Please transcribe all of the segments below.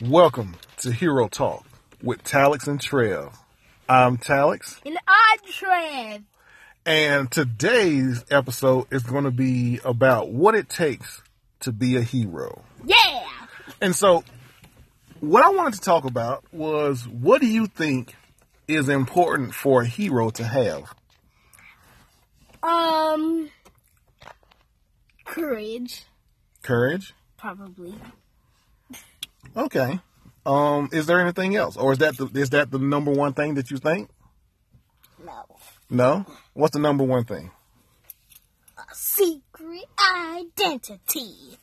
Welcome to Hero Talk with Talix and Trev. I'm Talix, And I'm Trev. and today's episode is going to be about what it takes to be a hero. Yeah. And so, what I wanted to talk about was what do you think is important for a hero to have? Um. Courage, Courage. probably. Okay. Um, is there anything else, or is that the, is that the number one thing that you think? No. No. What's the number one thing? A secret identity.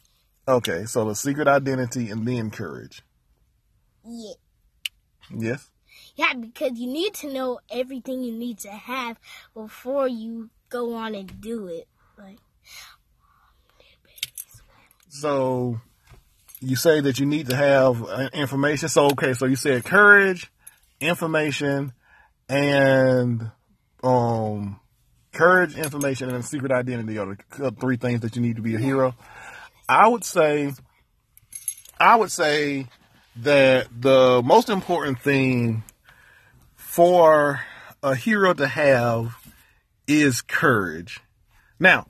Okay, so the secret identity and then courage. Yeah. Yes. Yeah, because you need to know everything you need to have before you go on and do it. Like, So you say that you need to have uh, information. So okay, so you said courage, information, and um, courage, information, and secret identity are the uh, three things that you need to be a hero. I would say, I would say that the most important thing for a hero to have is courage. Now,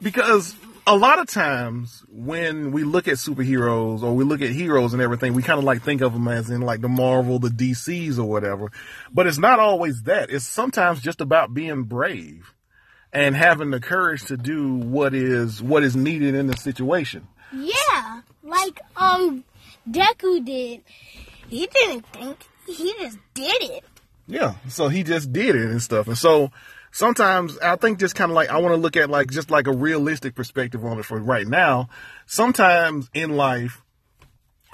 because a lot of times when we look at superheroes or we look at heroes and everything, we kind of like think of them as in like the Marvel, the DCs or whatever. But it's not always that. It's sometimes just about being brave and having the courage to do what is what is needed in the situation. yeah, like um, Deku did. He didn't think. He just did it. Yeah. So he just did it and stuff. And so sometimes I think just kind of like I want to look at like just like a realistic perspective on it for right now. Sometimes in life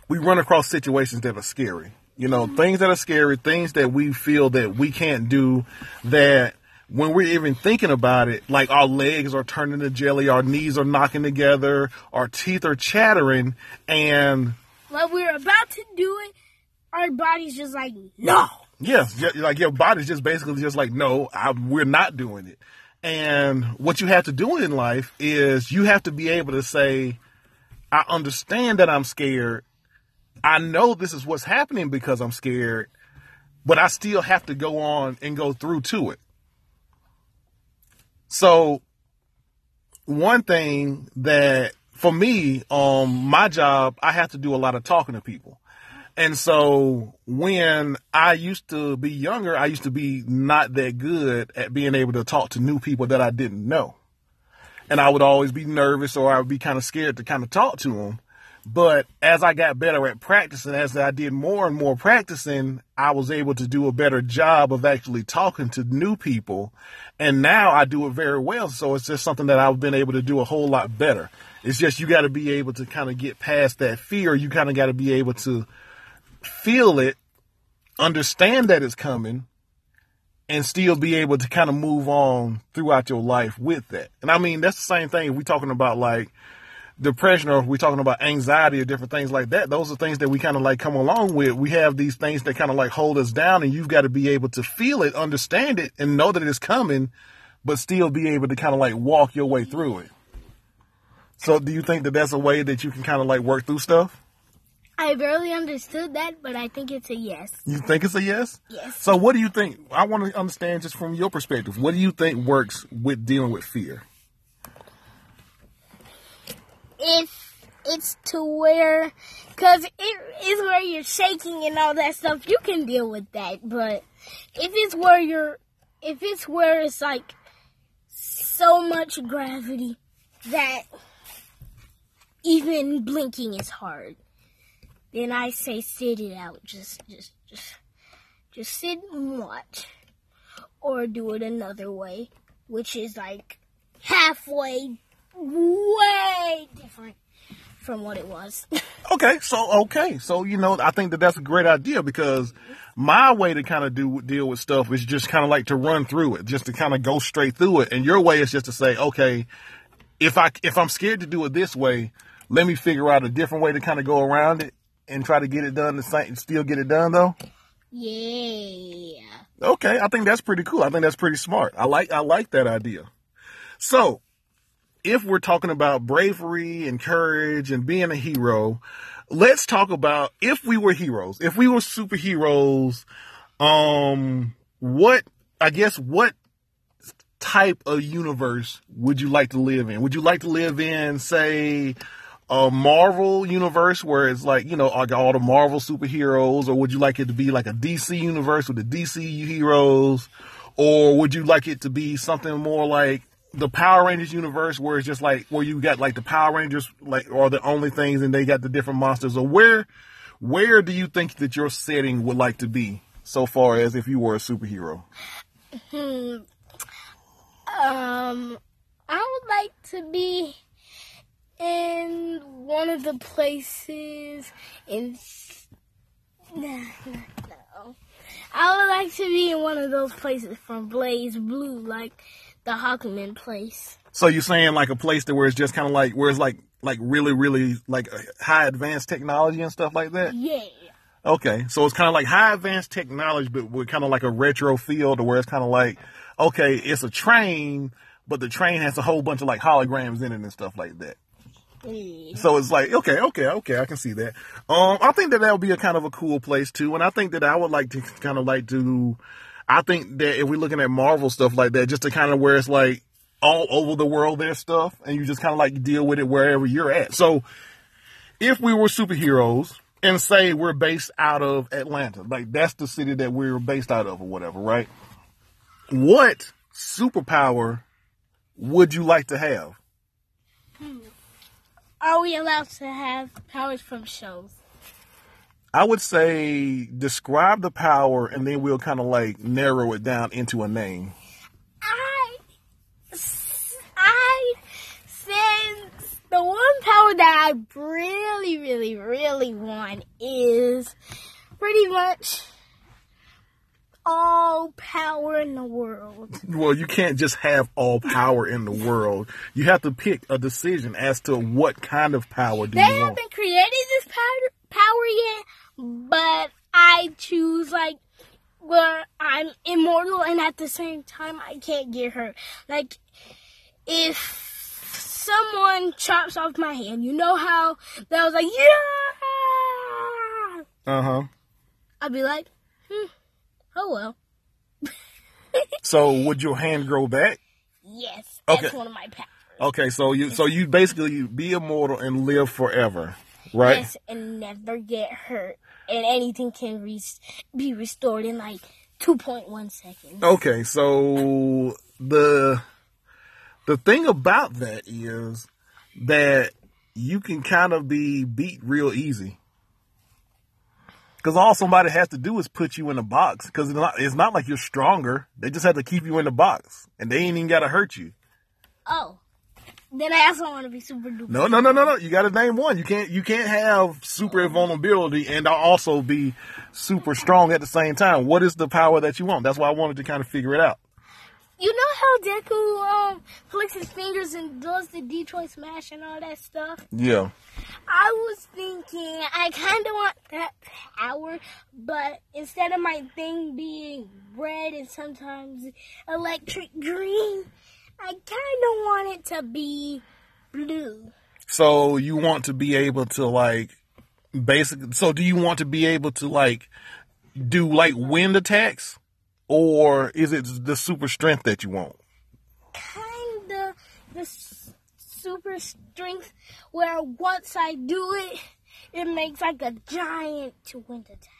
we run across situations that are scary. You know, mm-hmm. things that are scary, things that we feel that we can't do that when we're even thinking about it, like our legs are turning to jelly, our knees are knocking together, our teeth are chattering, and When we're about to do it, our body's just like, no. Yes, yeah, like your body's just basically just like, no, I, we're not doing it. And what you have to do in life is you have to be able to say, I understand that I'm scared. I know this is what's happening because I'm scared, but I still have to go on and go through to it. So one thing that for me, um, my job, I have to do a lot of talking to people. And so when I used to be younger, I used to be not that good at being able to talk to new people that I didn't know. And I would always be nervous or I would be kind of scared to kind of talk to them. But as I got better at practicing, as I did more and more practicing, I was able to do a better job of actually talking to new people. And now I do it very well. So it's just something that I've been able to do a whole lot better. It's just you got to be able to kind of get past that fear. You kind of got to be able to feel it, understand that it's coming, and still be able to kind of move on throughout your life with that. And I mean, that's the same thing we're talking about like depression or we're talking about anxiety or different things like that. Those are things that we kind of like come along with. We have these things that kind of like hold us down and you've got to be able to feel it, understand it, and know that it's coming, but still be able to kind of like walk your way through it. So do you think that that's a way that you can kind of like work through stuff? I barely understood that, but I think it's a yes. You think it's a yes? Yes. So what do you think? I want to understand just from your perspective. What do you think works with dealing with fear? If it's to where, because it is where you're shaking and all that stuff, you can deal with that. But if it's where you're, if it's where it's like so much gravity that even blinking is hard, then I say sit it out. Just, just, just, just sit and watch. Or do it another way, which is like halfway, way different from what it was. Okay, so okay, so you know, I think that that's a great idea because my way to kind of do deal with stuff is just kind of like to run through it, just to kind of go straight through it. And your way is just to say, okay, if I if I'm scared to do it this way, let me figure out a different way to kind of go around it and try to get it done the same, still get it done though. yeah. Okay, I think that's pretty cool. I think that's pretty smart. I like I like that idea. So, if we're talking about bravery and courage and being a hero, let's talk about if we were heroes, if we were superheroes, um, what, I guess, what type of universe would you like to live in? Would you like to live in, say, a Marvel universe where it's like, you know, all the Marvel superheroes, or would you like it to be like a DC universe with the DC heroes? Or would you like it to be something more like the Power Rangers universe where it's just like where you got like the Power Rangers like are the only things and they got the different monsters or where where do you think that your setting would like to be so far as if you were a superhero? Hmm. Um, I would like to be in one of the places in. No, no, no. I would like to be in one of those places from BlazBlue, like the Hawkman place. So you're saying like a place that where it's just kind of like where it's like like really really like high advanced technology and stuff like that. Yeah. Okay, so it's kind of like high advanced technology, but with kind of like a retro feel to where it's kind of like okay, it's a train, but the train has a whole bunch of like holograms in it and stuff like that. Yeah. So it's like, okay, okay, okay, I can see that. Um, I think that that would be a kind of a cool place too. And I think that I would like to kind of like to, I think that if we're looking at Marvel stuff like that, just to kind of where it's like all over the world there's stuff and you just kind of like deal with it wherever you're at. So if we were superheroes and say we're based out of Atlanta, like that's the city that we're based out of or whatever, right? What superpower would you like to have? Are we allowed to have powers from shows? I would say describe the power and then we'll kind of like narrow it down into a name. I, I, since the one power that I really, really, really want is pretty much all power in the world. Well, you can't just have all power in the world. You have to pick a decision as to what kind of power do They you want. They haven't created this power, power yet, but I choose like where I'm immortal and at the same time I can't get hurt. Like if someone chops off my hand, you know how that was like yeah. Uh huh. I'd be like, hmm, oh well. So would your hand grow back? Yes, that's Okay. one of my powers. Okay, so you so you basically be immortal and live forever, right? Yes, and never get hurt, and anything can re- be restored in like 2.1 seconds. Okay, so the the thing about that is that you can kind of be beat real easy. Cause all somebody has to do is put you in a box. Cause it's not, it's not like you're stronger. They just have to keep you in the box, and they ain't even gotta hurt you. Oh, then I also want to be super duper. No, no, no, no, no. You gotta name one. You can't you can't have super oh. invulnerability and also be super strong at the same time. What is the power that you want? That's why I wanted to kind of figure it out. You know how Deku um flicks his fingers and does the Detroit Smash and all that stuff? Yeah. I was thinking I kind of want that power, but instead of my thing being red and sometimes electric green, I kind of want it to be blue. So you want to be able to like basically so do you want to be able to like do like wind attacks or is it the super strength that you want? Kind of the super strength where once I do it, it makes like a giant to wind attack.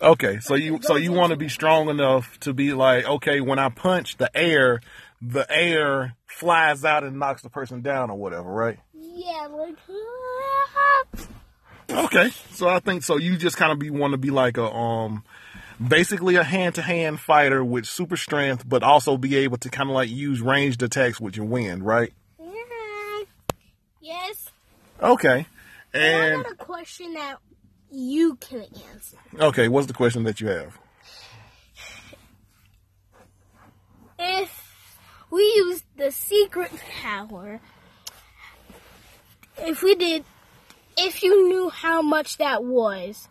Okay, so you so you want to be strong enough to be like okay, when I punch the air, the air flies out and knocks the person down or whatever, right? Yeah, like Okay, so I think so. You just kind of be want to be like a um, basically a hand to hand fighter with super strength, but also be able to kind of like use ranged attacks with your wind, right? Yeah. Yes. Okay, And I got a question that you can answer. okay, what's the question that you have? If we use the secret power, if we did, if you knew how much that was,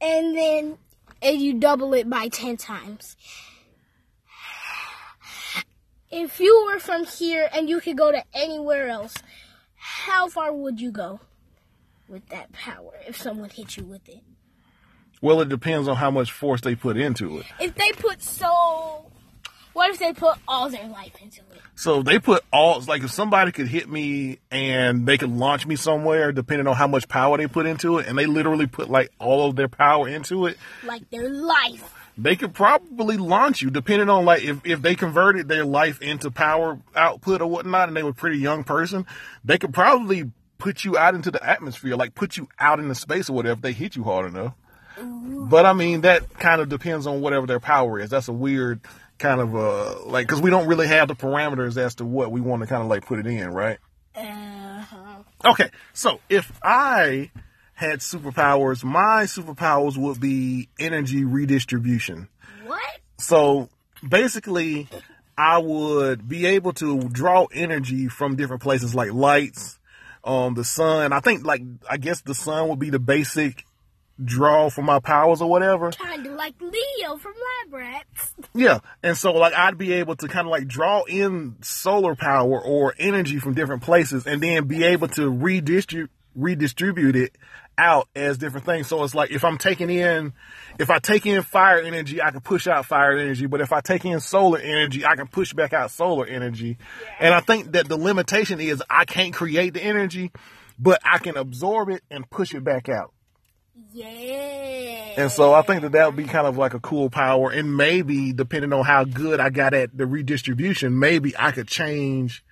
and then and you double it by 10 times, if you were from here and you could go to anywhere else, how far would you go with that power if someone hit you with it? Well, it depends on how much force they put into it. If they put so, what if they put all their life into it? So they put all like if somebody could hit me and they could launch me somewhere, depending on how much power they put into it, and they literally put like all of their power into it, Like their life. they could probably launch you, depending on like if, if they converted their life into power output or whatnot, and they were a pretty young person, they could probably put you out into the atmosphere, like put you out into space or whatever if they hit you hard enough. But I mean, that kind of depends on whatever their power is. That's a weird kind of uh like because we don't really have the parameters as to what we want to kind of like put it in, right? Uh-huh. Okay, so if I had superpowers, my superpowers would be energy redistribution. What? So basically, I would be able to draw energy from different places like lights, um, the sun. I think like I guess the sun would be the basic draw for my powers or whatever. Kind of like Leo from Lab Rats. Yeah. And so like I'd be able to kind of like draw in solar power or energy from different places and then be able to redistribute redistribute it out as different things. So it's like if I'm taking in if I take in fire energy, I can push out fire energy, but if I take in solar energy, I can push back out solar energy. And I think that the limitation is I can't create the energy, but I can absorb it and push it back out. Yeah. And so I think that that would be kind of like a cool power. And maybe depending on how good I got at the redistribution, maybe I could change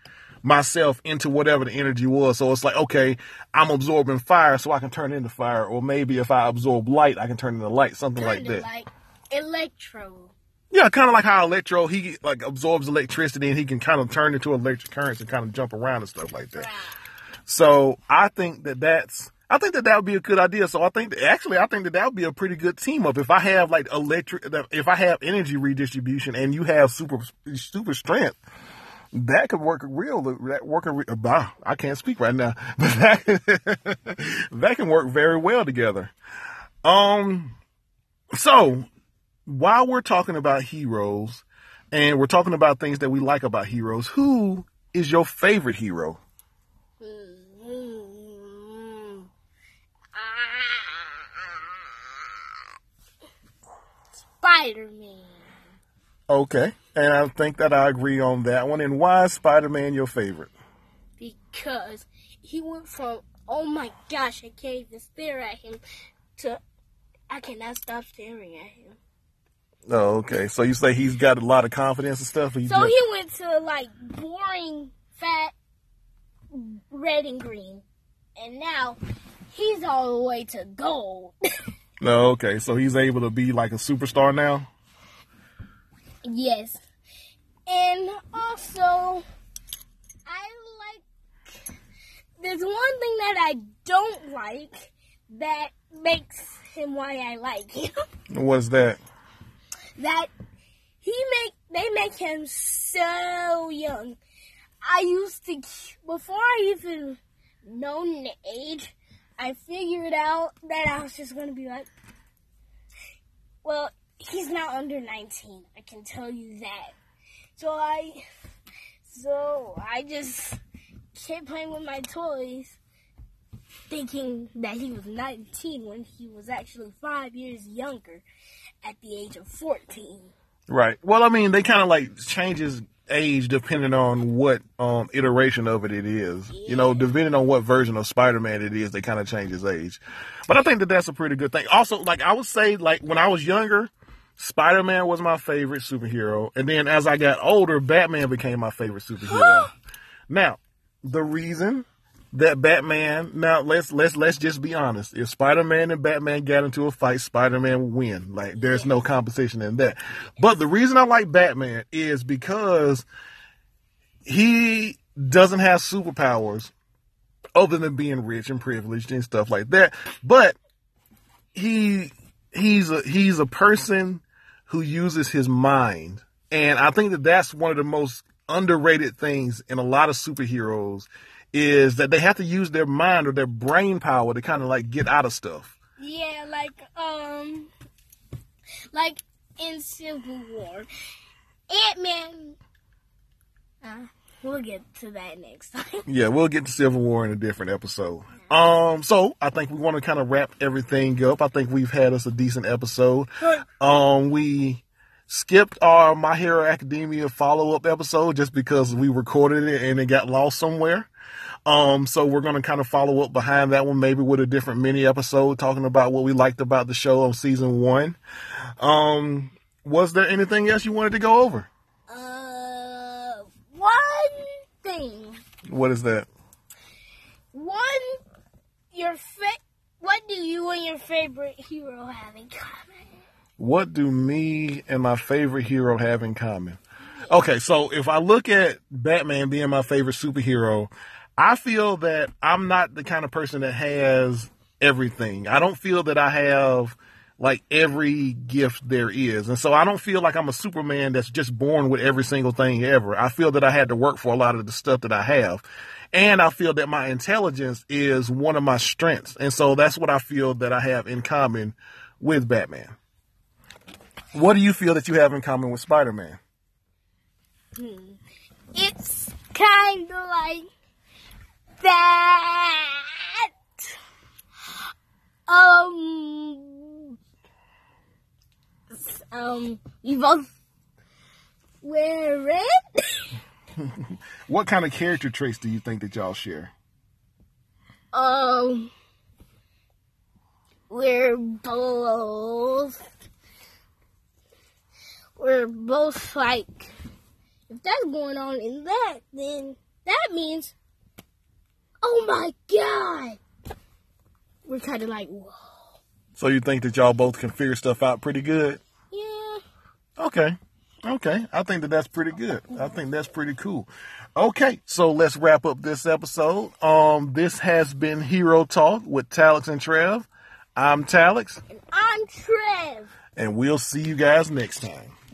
myself into whatever the energy was. So it's like, okay, I'm absorbing fire so I can turn into fire. Or maybe if I absorb light, I can turn into light, something like Kinda that. like Electro. Yeah, kind of like how electro, he like absorbs electricity and he can kind of turn into electric currents and kind of jump around and stuff like that. So I think that that's, I think that that would be a good idea. So I think actually, I think that that would be a pretty good team up. If I have like electric, if I have energy redistribution and you have super, super strength, that could work real, that work, a bah, I can't speak right now, but that, that can work very well together. Um, so while we're talking about heroes and we're talking about things that we like about heroes, who is your favorite hero? Spider Man. Okay. And I think that I agree on that one. And why is Spider Man your favorite? Because he went from, oh my gosh, I can't even stare at him, to I cannot stop staring at him. Oh, okay. So you say he's got a lot of confidence and stuff? So just- he went to like boring, fat, red and green. And now he's all the way to gold. No, okay. So he's able to be like a superstar now? yes. And also, I like. There's one thing that I don't like that makes him why I like him. What's that? that he make they make him so young. I used to before I even known the age, I figured out that I was just gonna be like, well, he's not under nineteen. I can tell you that. So I, so I just kept playing with my toys, thinking that he was nineteen when he was actually five years younger, at the age of fourteen. Right. Well, I mean, they kind of like changes age depending on what um, iteration of it it is. You know, depending on what version of Spider-Man it is, they kind of change his age. But I think that that's a pretty good thing. Also, like I would say, like when I was younger, Spider-Man was my favorite superhero, and then as I got older, Batman became my favorite superhero. now, the reason that Batman now let's let's let's just be honest. If Spider Man and Batman got into a fight, Spider Man would win. Like there's no competition in that. But the reason I like Batman is because he doesn't have superpowers other than being rich and privileged and stuff like that. But he he's a he's a person who uses his mind. And I think that that's one of the most underrated things in a lot of superheroes is that they have to use their mind or their brain power to kind of like get out of stuff. Yeah, like um, like in Civil War, Ant Man Uh, we'll get to that next time. Yeah, we'll get to Civil War in a different episode. Um, so I think we want to kind of wrap everything up. I think we've had us a decent episode. Um, we skipped our My Hero Academia follow up episode just because we recorded it and it got lost somewhere. Um, so we're going to kind of follow up behind that one, maybe with a different mini episode talking about what we liked about the show on season one. Um, was there anything else you wanted to go over? Uh, one thing. What is that? One, your fa- What do you and your favorite hero have in common? What do me and my favorite hero have in common? Okay, so if I look at Batman being my favorite superhero, I feel that I'm not the kind of person that has everything. I don't feel that I have like every gift there is. And so I don't feel like I'm a Superman that's just born with every single thing ever. I feel that I had to work for a lot of the stuff that I have. And I feel that my intelligence is one of my strengths. And so that's what I feel that I have in common with Batman. What do you feel that you have in common with Spider Man? It's kind of like that. Um, um, you both wear red. What kind of character traits do you think that y'all share? Um, we're both. We're both like. If that's going on in that, then that means. Oh my god! We're kind of like, whoa. So you think that y'all both can figure stuff out pretty good? Yeah. Okay. Okay. I think that that's pretty good. I think that's pretty cool. Okay. So let's wrap up this episode. Um, this has been Hero Talk with Talix and Trev. I'm Talix, And I'm Trev. and we'll see you guys next time.